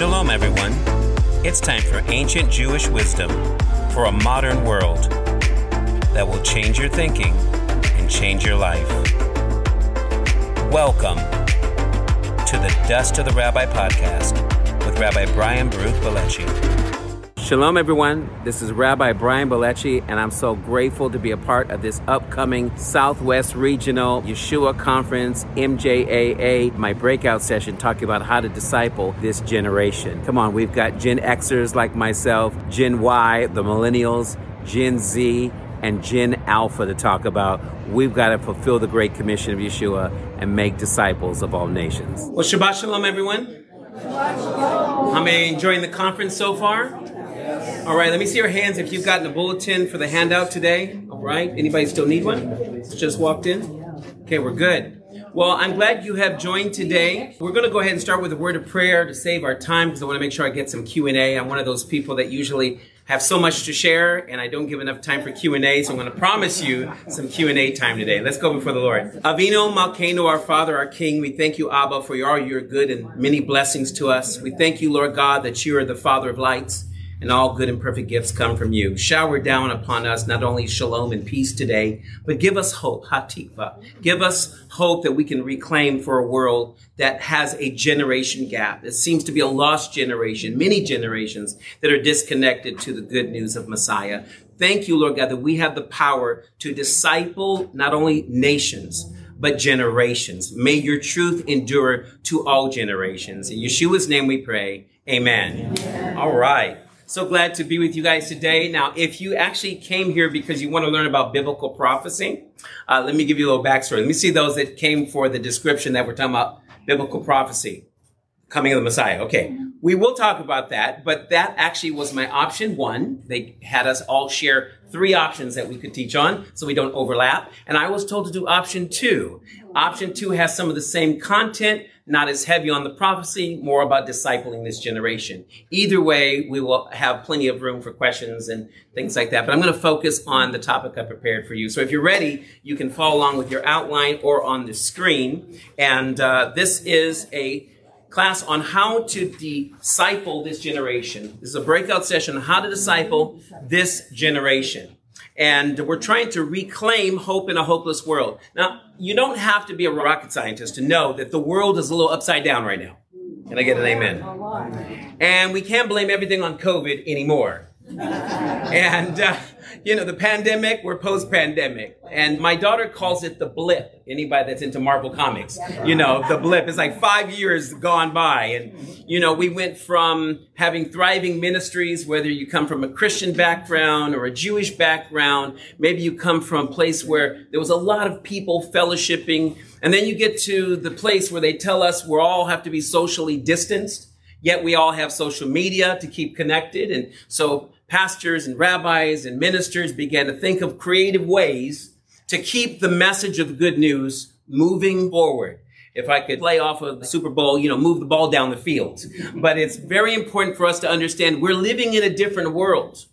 Shalom, everyone. It's time for ancient Jewish wisdom for a modern world that will change your thinking and change your life. Welcome to the Dust of the Rabbi podcast with Rabbi Brian Baruch Bileci. Shalom, everyone. This is Rabbi Brian Bileci, and I'm so grateful to be a part of this upcoming Southwest Regional Yeshua Conference, MJAA, my breakout session talking about how to disciple this generation. Come on, we've got Gen Xers like myself, Gen Y, the millennials, Gen Z, and Gen Alpha to talk about. We've got to fulfill the Great Commission of Yeshua and make disciples of all nations. Well, Shabbat Shalom, everyone. How many enjoying the conference so far? All right, let me see your hands if you've gotten a bulletin for the handout today. All right, anybody still need one? Just walked in? Okay, we're good. Well, I'm glad you have joined today. We're going to go ahead and start with a word of prayer to save our time because I want to make sure I get some Q&A. I'm one of those people that usually have so much to share and I don't give enough time for Q&A, so I'm going to promise you some Q&A time today. Let's go before the Lord. Avinu Malkeinu, our Father, our King, we thank you, Abba, for all your good and many blessings to us. We thank you, Lord God, that you are the Father of lights and all good and perfect gifts come from you. Shower down upon us not only shalom and peace today, but give us hope, hatikva. Give us hope that we can reclaim for a world that has a generation gap. It seems to be a lost generation, many generations that are disconnected to the good news of Messiah. Thank you, Lord God, that we have the power to disciple not only nations, but generations. May your truth endure to all generations. In Yeshua's name we pray. Amen. Amen. All right. So glad to be with you guys today. Now, if you actually came here because you want to learn about biblical prophecy, uh, let me give you a little backstory. Let me see those that came for the description that we're talking about biblical prophecy, coming of the Messiah. Okay. We will talk about that, but that actually was my option one. They had us all share three options that we could teach on so we don't overlap. And I was told to do option two. Option two has some of the same content, not as heavy on the prophecy, more about discipling this generation. Either way, we will have plenty of room for questions and things like that. But I'm going to focus on the topic I prepared for you. So if you're ready, you can follow along with your outline or on the screen. And uh, this is a class on how to disciple this generation. This is a breakout session on how to disciple this generation. And we're trying to reclaim hope in a hopeless world. Now, you don't have to be a rocket scientist to know that the world is a little upside down right now. Can I get an amen? And we can't blame everything on COVID anymore. and uh, you know, the pandemic, we're post pandemic. And my daughter calls it the blip. Anybody that's into Marvel Comics, you know, the blip is like five years gone by. And, you know, we went from having thriving ministries, whether you come from a Christian background or a Jewish background, maybe you come from a place where there was a lot of people fellowshipping. And then you get to the place where they tell us we all have to be socially distanced. Yet we all have social media to keep connected. And so pastors and rabbis and ministers began to think of creative ways to keep the message of the good news moving forward. If I could play off of the Super Bowl, you know, move the ball down the field. But it's very important for us to understand we're living in a different world.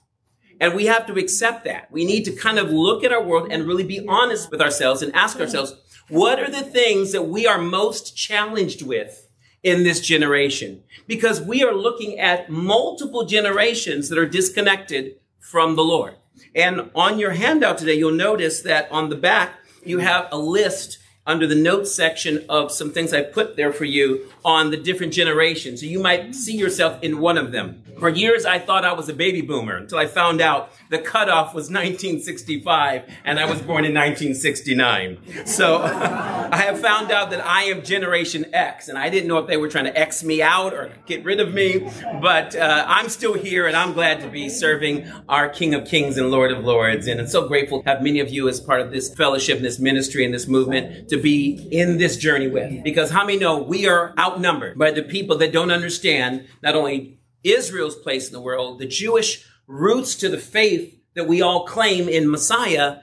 And we have to accept that. We need to kind of look at our world and really be honest with ourselves and ask ourselves, what are the things that we are most challenged with in this generation because we are looking at multiple generations that are disconnected from the Lord. And on your handout today, you'll notice that on the back, you have a list under the notes section of some things I put there for you on the different generations. So you might see yourself in one of them. For years, I thought I was a baby boomer until I found out the cutoff was 1965 and I was born in 1969. So I have found out that I am Generation X and I didn't know if they were trying to X me out or get rid of me, but uh, I'm still here and I'm glad to be serving our King of Kings and Lord of Lords. And I'm so grateful to have many of you as part of this fellowship and this ministry and this movement to be in this journey with. Because how many know we are outnumbered by the people that don't understand not only Israel's place in the world, the Jewish roots to the faith that we all claim in Messiah,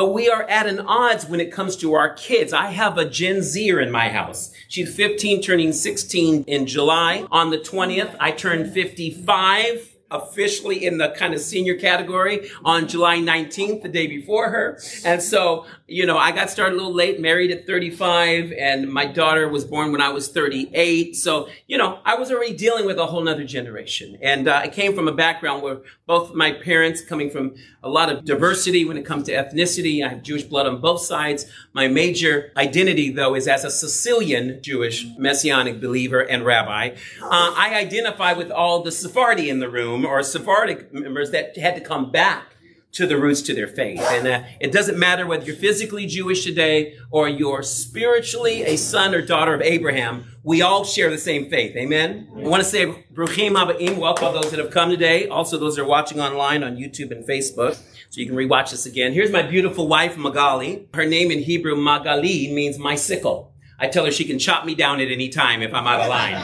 but we are at an odds when it comes to our kids. I have a Gen Zer in my house. She's 15, turning 16 in July. On the 20th, I turned 55 officially in the kind of senior category on July 19th, the day before her. And so, you know, I got started a little late, married at 35, and my daughter was born when I was 38. So, you know, I was already dealing with a whole nother generation. And uh, I came from a background where both my parents, coming from a lot of diversity when it comes to ethnicity, I have Jewish blood on both sides. My major identity, though, is as a Sicilian Jewish messianic believer and rabbi. Uh, I identify with all the Sephardi in the room or Sephardic members that had to come back to the roots to their faith. And uh, it doesn't matter whether you're physically Jewish today or you're spiritually a son or daughter of Abraham. We all share the same faith. Amen. I want to say Bruchim Haba'im, welcome those that have come today. Also those that are watching online on YouTube and Facebook. So you can rewatch this again. Here's my beautiful wife, Magali. Her name in Hebrew, Magali, means my sickle. I tell her she can chop me down at any time if I'm out of line.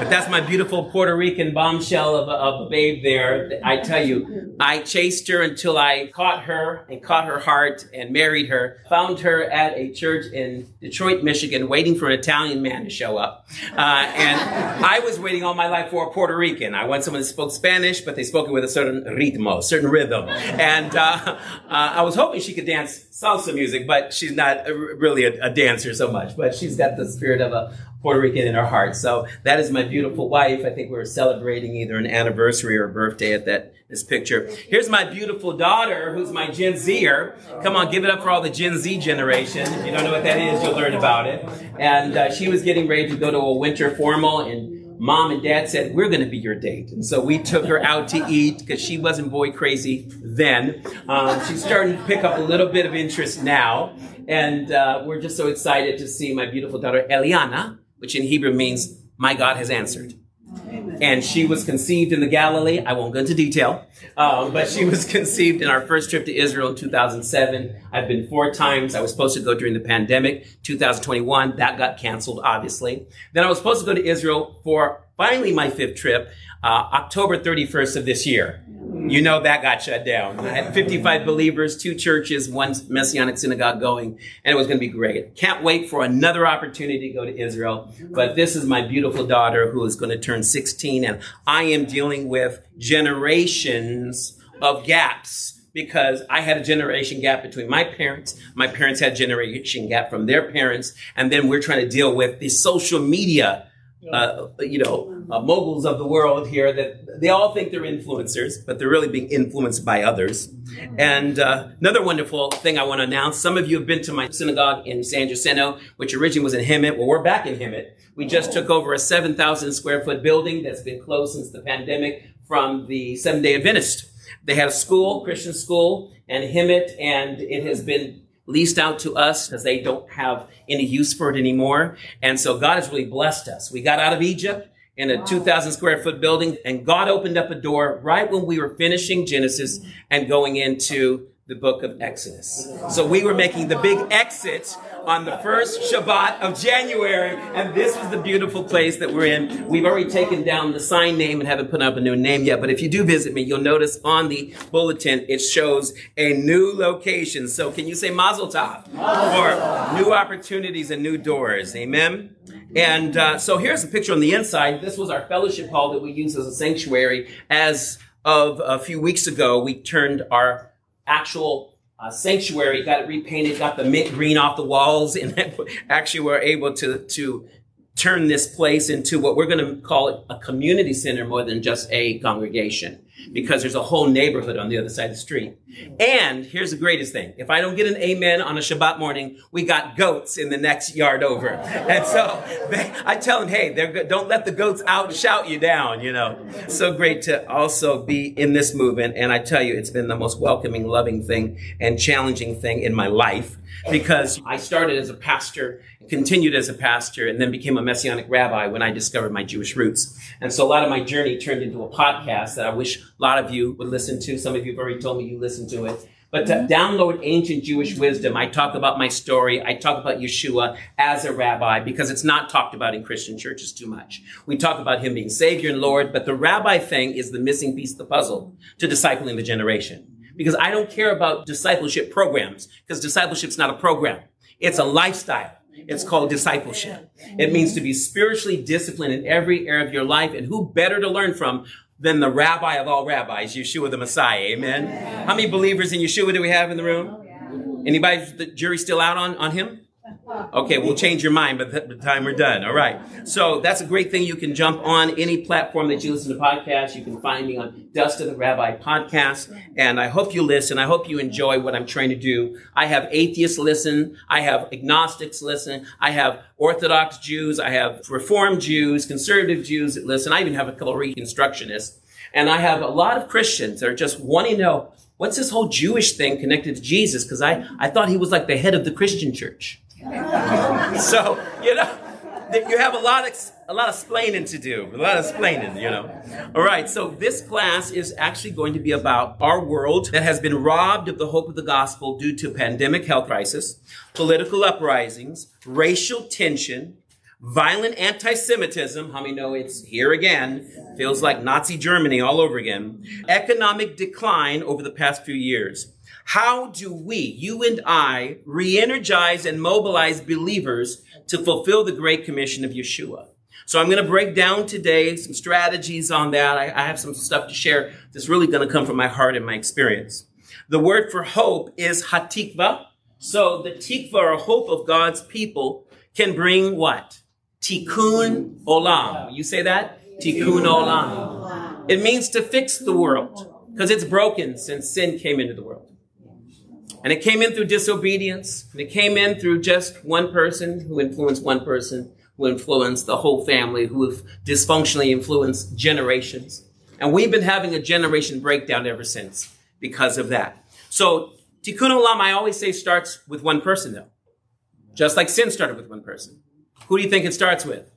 But that's my beautiful Puerto Rican bombshell of a, of a babe there. I tell you, I chased her until I caught her and caught her heart and married her. Found her at a church in Detroit, Michigan, waiting for an Italian man to show up. Uh, and I was waiting all my life for a Puerto Rican. I wanted someone that spoke Spanish, but they spoke it with a certain ritmo, certain rhythm. And uh, uh, I was hoping she could dance salsa music, but she's not really a, a dancer so much. But she's got the spirit of a Puerto Rican in her heart. So that is my beautiful wife. I think we were celebrating either an anniversary or a birthday at that this picture. Here's my beautiful daughter, who's my Gen Zer. Come on, give it up for all the Gen Z generation. If you don't know what that is, you'll learn about it. And uh, she was getting ready to go to a winter formal and mom and dad said, we're going to be your date. And so we took her out to eat because she wasn't boy crazy then. Um, she's starting to pick up a little bit of interest now. And uh, we're just so excited to see my beautiful daughter, Eliana, which in Hebrew means, my God has answered. And she was conceived in the Galilee. I won't go into detail, um, but she was conceived in our first trip to Israel in 2007. I've been four times. I was supposed to go during the pandemic, 2021. That got canceled, obviously. Then I was supposed to go to Israel for finally my fifth trip, uh, October 31st of this year. You know that got shut down. I had 55 believers, two churches, one messianic synagogue going, and it was going to be great. Can't wait for another opportunity to go to Israel. But this is my beautiful daughter who is going to turn 16, and I am dealing with generations of gaps because I had a generation gap between my parents. My parents had generation gap from their parents. And then we're trying to deal with the social media uh, you know, uh, moguls of the world here that they all think they're influencers, but they're really being influenced by others. And uh, another wonderful thing I want to announce: some of you have been to my synagogue in San Jacinto, which originally was in Hemet. Well, we're back in Hemet. We just took over a 7,000 square foot building that's been closed since the pandemic from the Seventh Day Adventist. They had a school, Christian school, and Hemet, and it has been leased out to us because they don't have any use for it anymore. And so God has really blessed us. We got out of Egypt in a wow. 2,000 square foot building and God opened up a door right when we were finishing Genesis and going into the book of Exodus. So we were making the big exit on the first Shabbat of January, and this is the beautiful place that we're in. We've already taken down the sign name and haven't put up a new name yet, but if you do visit me, you'll notice on the bulletin it shows a new location. So can you say Mazel Tov for new opportunities and new doors? Amen. And uh, so here's a picture on the inside. This was our fellowship hall that we use as a sanctuary. As of a few weeks ago, we turned our actual uh, sanctuary, got it repainted, got the mint green off the walls, and actually were able to to turn this place into what we're going to call it a community center more than just a congregation because there's a whole neighborhood on the other side of the street. And here's the greatest thing. If I don't get an amen on a Shabbat morning, we got goats in the next yard over. And so they, I tell them, hey, don't let the goats out shout you down, you know. So great to also be in this movement. And I tell you, it's been the most welcoming, loving thing and challenging thing in my life because I started as a pastor, continued as a pastor, and then became a messianic rabbi when I discovered my Jewish roots. And so a lot of my journey turned into a podcast that I wish a lot of you would listen to. Some of you have already told me you listen to it. But to mm-hmm. download ancient Jewish wisdom, I talk about my story. I talk about Yeshua as a rabbi because it's not talked about in Christian churches too much. We talk about him being Savior and Lord, but the rabbi thing is the missing piece of the puzzle to discipling the generation because I don't care about discipleship programs because discipleship is not a program. It's a lifestyle. It's called discipleship. It means to be spiritually disciplined in every area of your life. And who better to learn from than the rabbi of all rabbis, Yeshua the Messiah. Amen. How many believers in Yeshua do we have in the room? Oh, Anybody, the jury still out on, on him? Okay, we'll change your mind by the time we're done. All right. So that's a great thing. You can jump on any platform that you listen to podcasts. You can find me on Dust of the Rabbi podcast. And I hope you listen. I hope you enjoy what I'm trying to do. I have atheists listen. I have agnostics listen. I have Orthodox Jews. I have Reformed Jews, conservative Jews that listen. I even have a couple of Reconstructionists. And I have a lot of Christians that are just wanting to know what's this whole Jewish thing connected to Jesus? Because I, I thought he was like the head of the Christian church. so, you know, you have a lot of a lot of splaining to do, a lot of splaining, you know. All right, so this class is actually going to be about our world that has been robbed of the hope of the gospel due to pandemic health crisis, political uprisings, racial tension, violent anti-Semitism. How many know it's here again? Feels like Nazi Germany all over again. Economic decline over the past few years. How do we, you and I, re-energize and mobilize believers to fulfill the Great Commission of Yeshua? So I'm going to break down today some strategies on that. I, I have some stuff to share that's really going to come from my heart and my experience. The word for hope is hatikva. So the tikva or hope of God's people can bring what? Tikkun olam. You say that? Tikkun olam. It means to fix the world because it's broken since sin came into the world. And it came in through disobedience. And it came in through just one person who influenced one person, who influenced the whole family, who have dysfunctionally influenced generations. And we've been having a generation breakdown ever since because of that. So Tikkun Olam, I always say, starts with one person, though. Just like sin started with one person. Who do you think it starts with?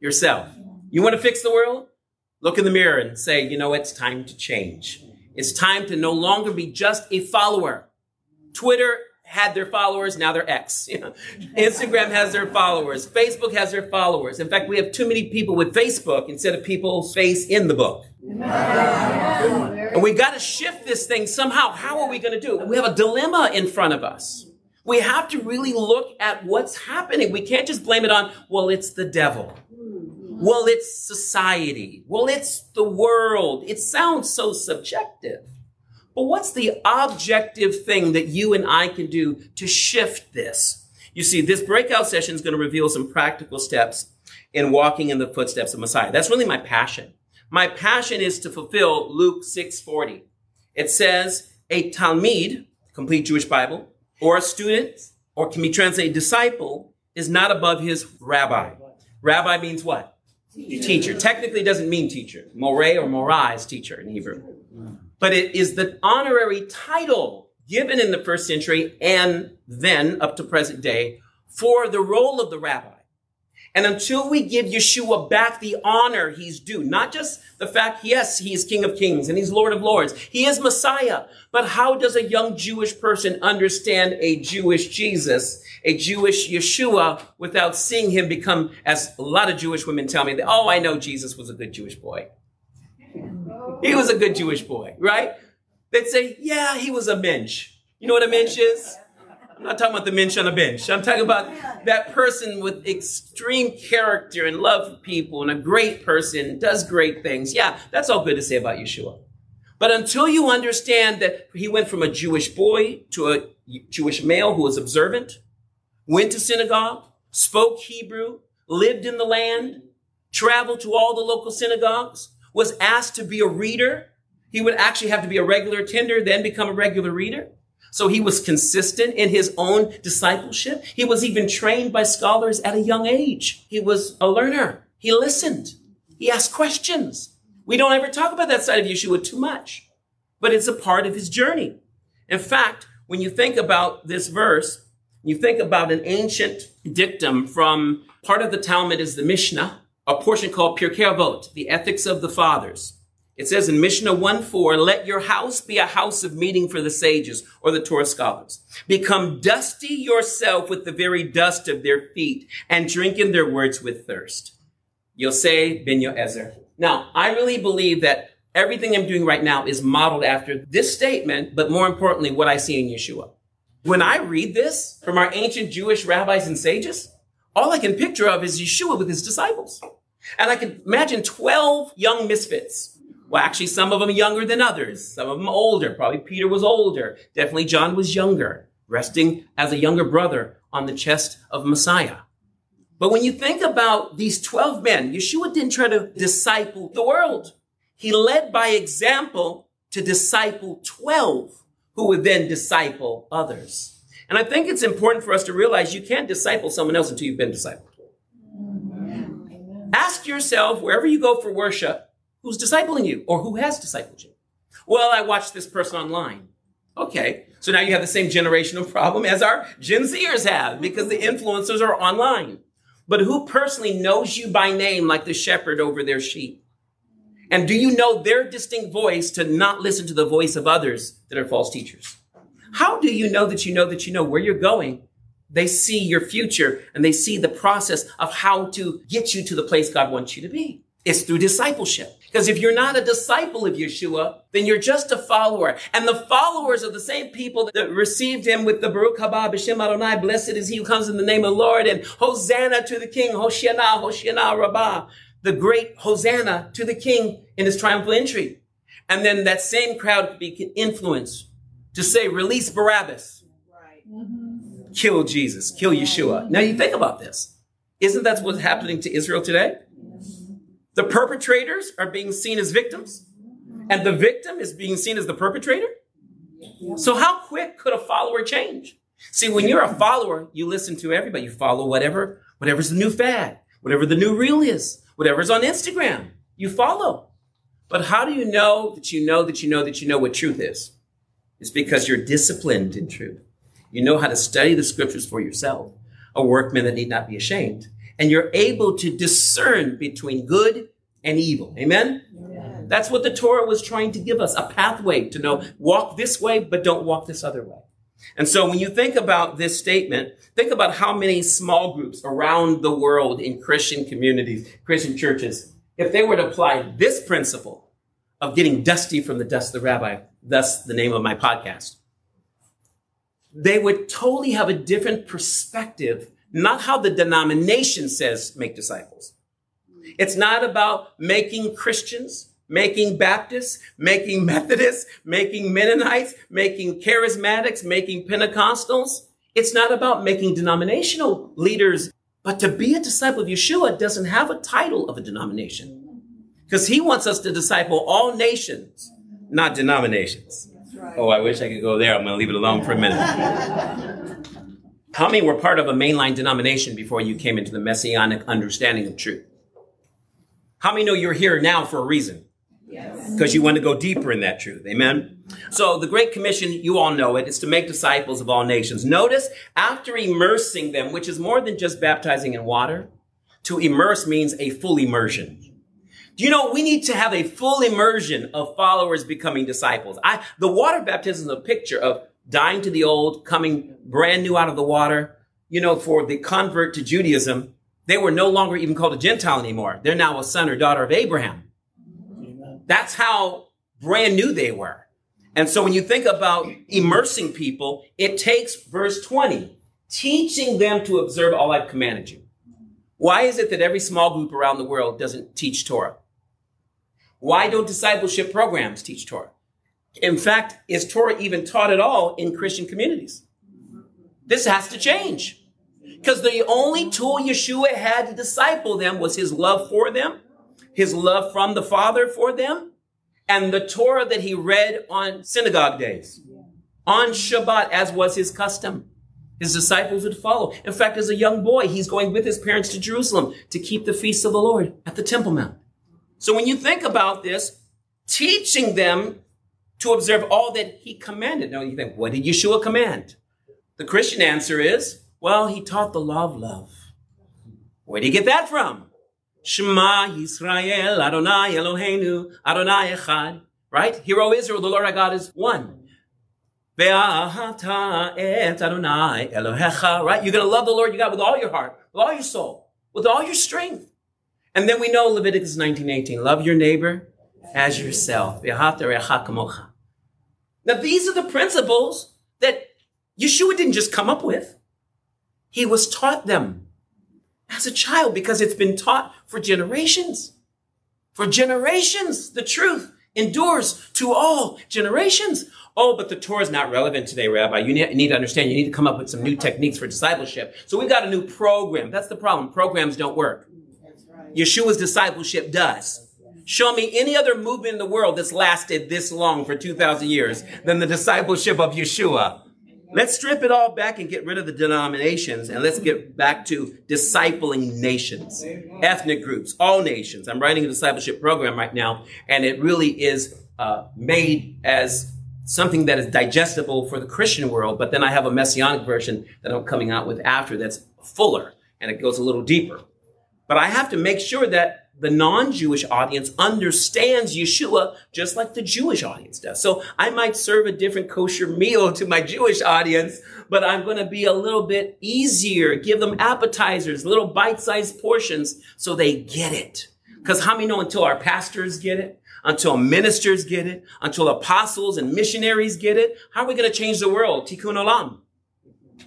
Yourself. You want to fix the world? Look in the mirror and say, you know, it's time to change. It's time to no longer be just a follower. Twitter had their followers, now they're X. Instagram has their followers. Facebook has their followers. In fact, we have too many people with Facebook instead of people's face in the book. And we got to shift this thing somehow. How are we going to do it? We have a dilemma in front of us. We have to really look at what's happening. We can't just blame it on, well, it's the devil. Well, it's society. Well, it's the world. It sounds so subjective. But what's the objective thing that you and I can do to shift this? You see, this breakout session is going to reveal some practical steps in walking in the footsteps of Messiah. That's really my passion. My passion is to fulfill Luke 6:40. It says, a talmid, complete Jewish Bible, or a student, or can be translated disciple, is not above his rabbi. Rabbi means what? Teacher. Technically doesn't mean teacher. More or morai is teacher in Hebrew. But it is the honorary title given in the first century and then up to present day for the role of the rabbi. And until we give Yeshua back the honor he's due, not just the fact, yes, he is King of Kings and he's Lord of Lords. He is Messiah. But how does a young Jewish person understand a Jewish Jesus, a Jewish Yeshua without seeing him become, as a lot of Jewish women tell me, that, oh, I know Jesus was a good Jewish boy. He was a good Jewish boy, right? They'd say, yeah, he was a mensch. You know what a mensch is? I'm not talking about the mensch on a bench. I'm talking about that person with extreme character and love for people and a great person, does great things. Yeah, that's all good to say about Yeshua. But until you understand that he went from a Jewish boy to a Jewish male who was observant, went to synagogue, spoke Hebrew, lived in the land, traveled to all the local synagogues, was asked to be a reader. He would actually have to be a regular attender, then become a regular reader. So he was consistent in his own discipleship. He was even trained by scholars at a young age. He was a learner. He listened. He asked questions. We don't ever talk about that side of Yeshua too much, but it's a part of his journey. In fact, when you think about this verse, you think about an ancient dictum from part of the Talmud is the Mishnah, a portion called Pirkei Avot, the ethics of the fathers. It says in Mishnah 1:4, let your house be a house of meeting for the sages or the Torah scholars. Become dusty yourself with the very dust of their feet and drink in their words with thirst. Yosei ben Yoezer. Now, I really believe that everything I'm doing right now is modeled after this statement, but more importantly, what I see in Yeshua. When I read this from our ancient Jewish rabbis and sages, all I can picture of is Yeshua with his disciples. And I can imagine 12 young misfits Well, actually, some of them younger than others. Some of them older. Probably Peter was older. Definitely John was younger, resting as a younger brother on the chest of Messiah. But when you think about these 12 men, Yeshua didn't try to disciple the world. He led by example to disciple 12 who would then disciple others. And I think it's important for us to realize you can't disciple someone else until you've been discipled. Ask yourself wherever you go for worship, who's discipling you or who has discipled you? Well, I watched this person online. Okay. So now you have the same generational problem as our Gen Zers have because the influencers are online. But who personally knows you by name like the shepherd over their sheep? And do you know their distinct voice to not listen to the voice of others that are false teachers? How do you know that you know that you know where you're going? They see your future and they see the process of how to get you to the place God wants you to be. It's through discipleship. Because if you're not a disciple of Yeshua, then you're just a follower. And the followers are the same people that received him with the Baruch haba b'shem Adonai, blessed is he who comes in the name of the Lord, and Hosanna to the King, Hoshiana, Hoshiana Rabbah, the great Hosanna to the King in his triumphal entry. And then that same crowd could be influenced to say, release Barabbas. Right. Mm-hmm. Kill Jesus, kill Yeshua. Now you think about this. Isn't that what's happening to Israel today? The perpetrators are being seen as victims, and the victim is being seen as the perpetrator. So, how quick could a follower change? See, when you're a follower, you listen to everybody. You follow whatever, whatever's the new fad, whatever the new reel is, whatever's on Instagram. You follow. But how do you know that you know that you know that you know what truth is? It's because you're disciplined in truth. You know how to study the scriptures for yourself, a workman that need not be ashamed and you're able to discern between good and evil. Amen? Amen? That's what the Torah was trying to give us a pathway to know walk this way, but don't walk this other way. And so when you think about this statement, think about how many small groups around the world in Christian communities, Christian churches, if they were to apply this principle of getting dusty from the dust of the rabbi, thus the name of my podcast, they would totally have a different perspective not how the denomination says make disciples. It's not about making Christians, making Baptists, making Methodists, making Mennonites, making charismatics, making Pentecostals. It's not about making denominational leaders. But to be a disciple of Yeshua doesn't have a title of a denomination because he wants us to disciple all nations, not denominations. Right. Oh, I wish I could go there. I'm going to leave it alone for a minute. How many were part of a mainline denomination before you came into the messianic understanding of truth? How many know you're here now for a reason? Because yes. you want to go deeper in that truth. Amen. So the Great Commission, you all know it, is to make disciples of all nations. Notice after immersing them, which is more than just baptizing in water, to immerse means a full immersion. Do you know we need to have a full immersion of followers becoming disciples? I, the water baptism is a picture of dying to the old, coming brand new out of the water. You know, for the convert to Judaism, they were no longer even called a Gentile anymore. They're now a son or daughter of Abraham. Amen. That's how brand new they were. And so when you think about immersing people, it takes verse 20, teaching them to observe all I've commanded you. Why is it that every small group around the world doesn't teach Torah? Why don't discipleship programs teach Torah? In fact, is Torah even taught at all in Christian communities? This has to change. Because the only tool Yeshua had to disciple them was his love for them, his love from the Father for them, and the Torah that he read on synagogue days, on Shabbat, as was his custom. His disciples would follow. In fact, as a young boy, he's going with his parents to Jerusalem to keep the feast of the Lord at the Temple Mount. So when you think about this, teaching them to observe all that he commanded. Now you think, what did Yeshua command? The Christian answer is, well, he taught the law of love. Where did he get that from? Shema Yisrael Adonai Eloheinu Adonai Echad. Right? Hear, O Israel, the Lord our God is one. Ve'ahavta et Adonai Elohecha. Right? You're going to love the Lord your God with all your heart, with all your soul, with all your strength. And then we know Leviticus 19:18. Love your neighbor as yourself. Now, these are the principles that Yeshua didn't just come up with. He was taught them as a child because it's been taught for generations. For generations, the truth endures to all generations. Oh, but the Torah is not relevant today, Rabbi. You need to understand, you need to come up with some new techniques for discipleship. So we've got a new program. That's the problem. Programs don't work. Yeshua's discipleship does. Show me any other movement in the world that's lasted this long for 2,000 years than the discipleship of Yeshua. Let's strip it all back and get rid of the denominations and let's get back to discipling nations, ethnic groups, all nations. I'm writing a discipleship program right now and it really is uh, made as something that is digestible for the Christian world, but then I have a messianic version that I'm coming out with after that's fuller and it goes a little deeper. But I have to make sure that the non-Jewish audience understands Yeshua just like the Jewish audience does. So I might serve a different kosher meal to my Jewish audience, but I'm going to be a little bit easier, give them appetizers, little bite-sized portions so they get it. Because how many know until our pastors get it? until ministers get it, until apostles and missionaries get it. How are we going to change the world? Tikkun olam.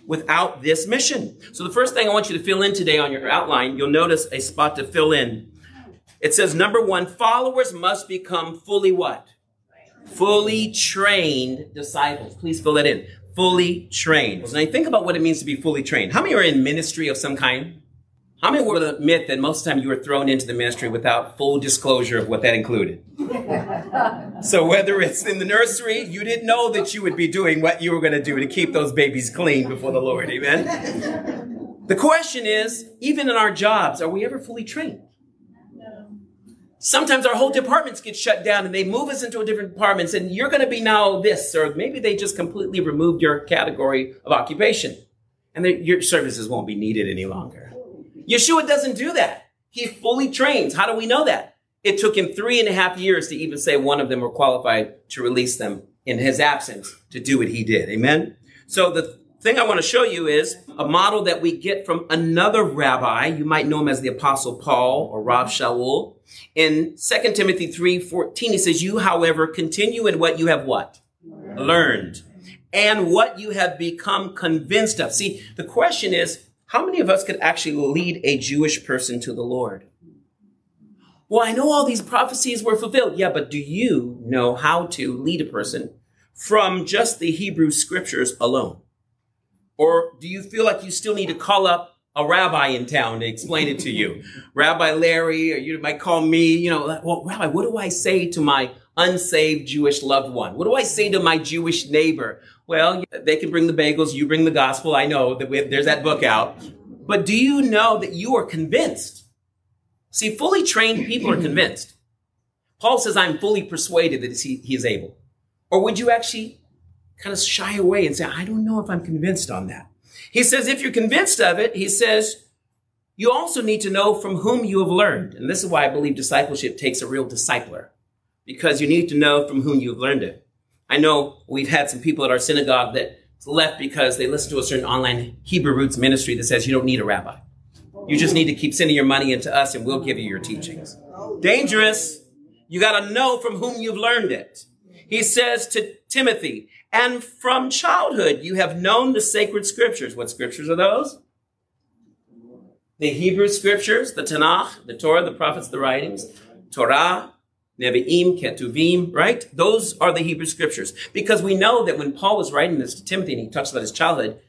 Without this mission. So the first thing I want you to fill in today on your outline, you'll notice a spot to fill in. It says, number one, followers must become fully what? Fully trained disciples. Please fill that in. Fully trained. Now think about what it means to be fully trained. How many are in ministry of some kind? How many would admit that most of the time you were thrown into the ministry without full disclosure of what that included? so whether it's in the nursery, you didn't know that you would be doing what you were going to do to keep those babies clean before the Lord. Amen. The question is, even in our jobs, are we ever fully trained? Sometimes our whole departments get shut down and they move us into a different departments and you're going to be now this, or maybe they just completely removed your category of occupation and your services won't be needed any longer. Yeshua doesn't do that. He fully trains. How do we know that? It took him three and a half years to even say one of them were qualified to release them in his absence to do what he did. Amen. So the thing I want to show you is a model that we get from another rabbi. You might know him as the apostle Paul or Rav Shaul. In 2 Timothy 3, 14, he says, you, however, continue in what you have what? Learned. And what you have become convinced of. See, the question is, how many of us could actually lead a Jewish person to the Lord? Well, I know all these prophecies were fulfilled. Yeah, but do you know how to lead a person from just the Hebrew scriptures alone? Or do you feel like you still need to call up a rabbi in town to explain it to you? rabbi Larry, or you might call me, you know, well, Rabbi, what do I say to my unsaved Jewish loved one? What do I say to my Jewish neighbor? Well, they can bring the bagels, you bring the gospel. I know that have, there's that book out. But do you know that you are convinced? See, fully trained people are convinced. Paul says, I'm fully persuaded that he, he is able. Or would you actually kind of shy away and say, I don't know if I'm convinced on that? He says, if you're convinced of it, he says, you also need to know from whom you have learned. And this is why I believe discipleship takes a real discipler because you need to know from whom you've learned it. I know we've had some people at our synagogue that left because they listened to a certain online Hebrew roots ministry that says you don't need a rabbi. You just need to keep sending your money into us and we'll give you your teachings. Dangerous. You got to know from whom you've learned it. He says to Timothy, and from childhood you have known the sacred scriptures. What scriptures are those? The Hebrew scriptures, the Tanakh, the Torah, the prophets, the writings, Torah, Nevi'im, Ketuvim, right? Those are the Hebrew scriptures. Because we know that when Paul was writing this to Timothy and he talks about his childhood,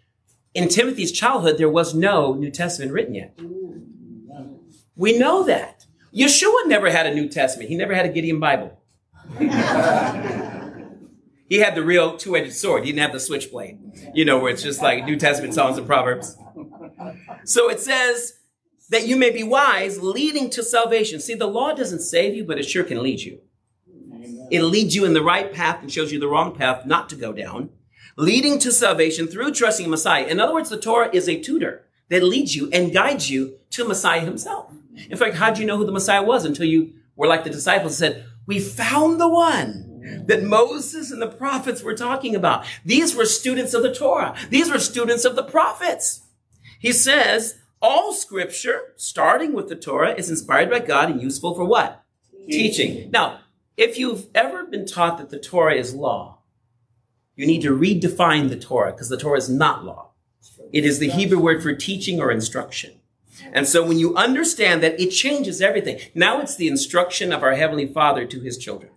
in Timothy's childhood, there was no New Testament written yet. We know that. Yeshua never had a New Testament. He never had a Gideon Bible. he had the real two-edged sword. He didn't have the switchblade, you know, where it's just like New Testament Psalms and Proverbs. So it says, that you may be wise, leading to salvation. See, the law doesn't save you, but it sure can lead you. It leads you in the right path and shows you the wrong path not to go down, leading to salvation through trusting Messiah. In other words, the Torah is a tutor that leads you and guides you to Messiah himself. In fact, how did you know who the Messiah was until you were like the disciples said, we found the one that Moses and the prophets were talking about. These were students of the Torah. These were students of the prophets. He says, all scripture, starting with the Torah, is inspired by God and useful for what? Teaching. Teaching. Now, if you've ever been taught that the Torah is law, you need to redefine the Torah because the Torah is not law. It is the Hebrew word for teaching or instruction. And so when you understand that, it changes everything. Now it's the instruction of our Heavenly Father to His children.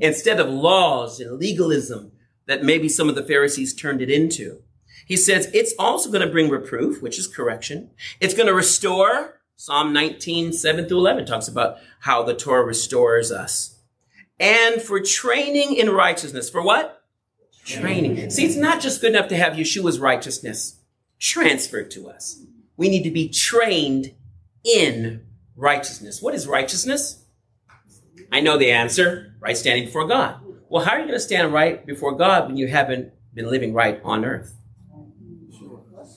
Instead of laws and legalism that maybe some of the Pharisees turned it into. He says it's also going to bring reproof, which is correction. It's going to restore. Psalm 19, 7 through 11 talks about how the Torah restores us. And for training in righteousness. For what? Training. See, it's not just good enough to have Yeshua's righteousness transferred to us. We need to be trained in righteousness. What is righteousness? I know the answer, right standing before God. Well, how are you going to stand right before God when you haven't been living right on earth?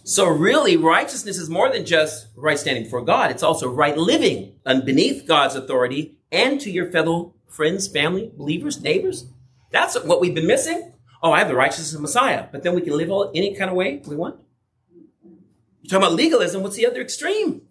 So really, righteousness is more than just right standing before God. It's also right living beneath God's authority and to your fellow friends, family, believers, neighbors. That's what we've been missing. Oh, I have the righteousness of Messiah, but then we can live all, any kind of way we want. You're talking about legalism. What's the other extreme?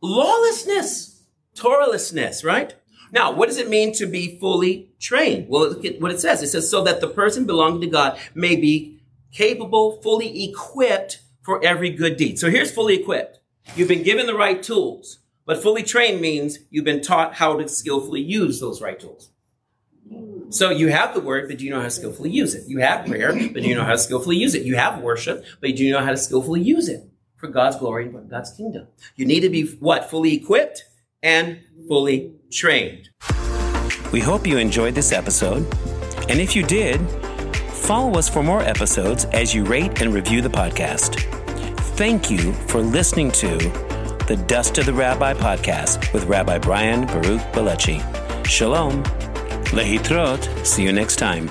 Lawlessness, Torahlessness, right? Now, what does it mean to be fully trained? Well, look at what it says. It says, so that the person belonging to God may be capable, fully equipped for every good deed. So here's fully equipped. You've been given the right tools, but fully trained means you've been taught how to skillfully use those right tools. So you have the word, but do you know how to skillfully use it? You have prayer, but do you know how to skillfully use it? You have worship, but do you know how to skillfully use it for God's glory and God's kingdom? You need to be what? Fully equipped and fully trained. We hope you enjoyed this episode. And if you did, follow us for more episodes as you rate and review the podcast. Thank you for listening to the Dust of the Rabbi podcast with Rabbi Brian Baruch Bileci. Shalom. Lehitrot. See you next time.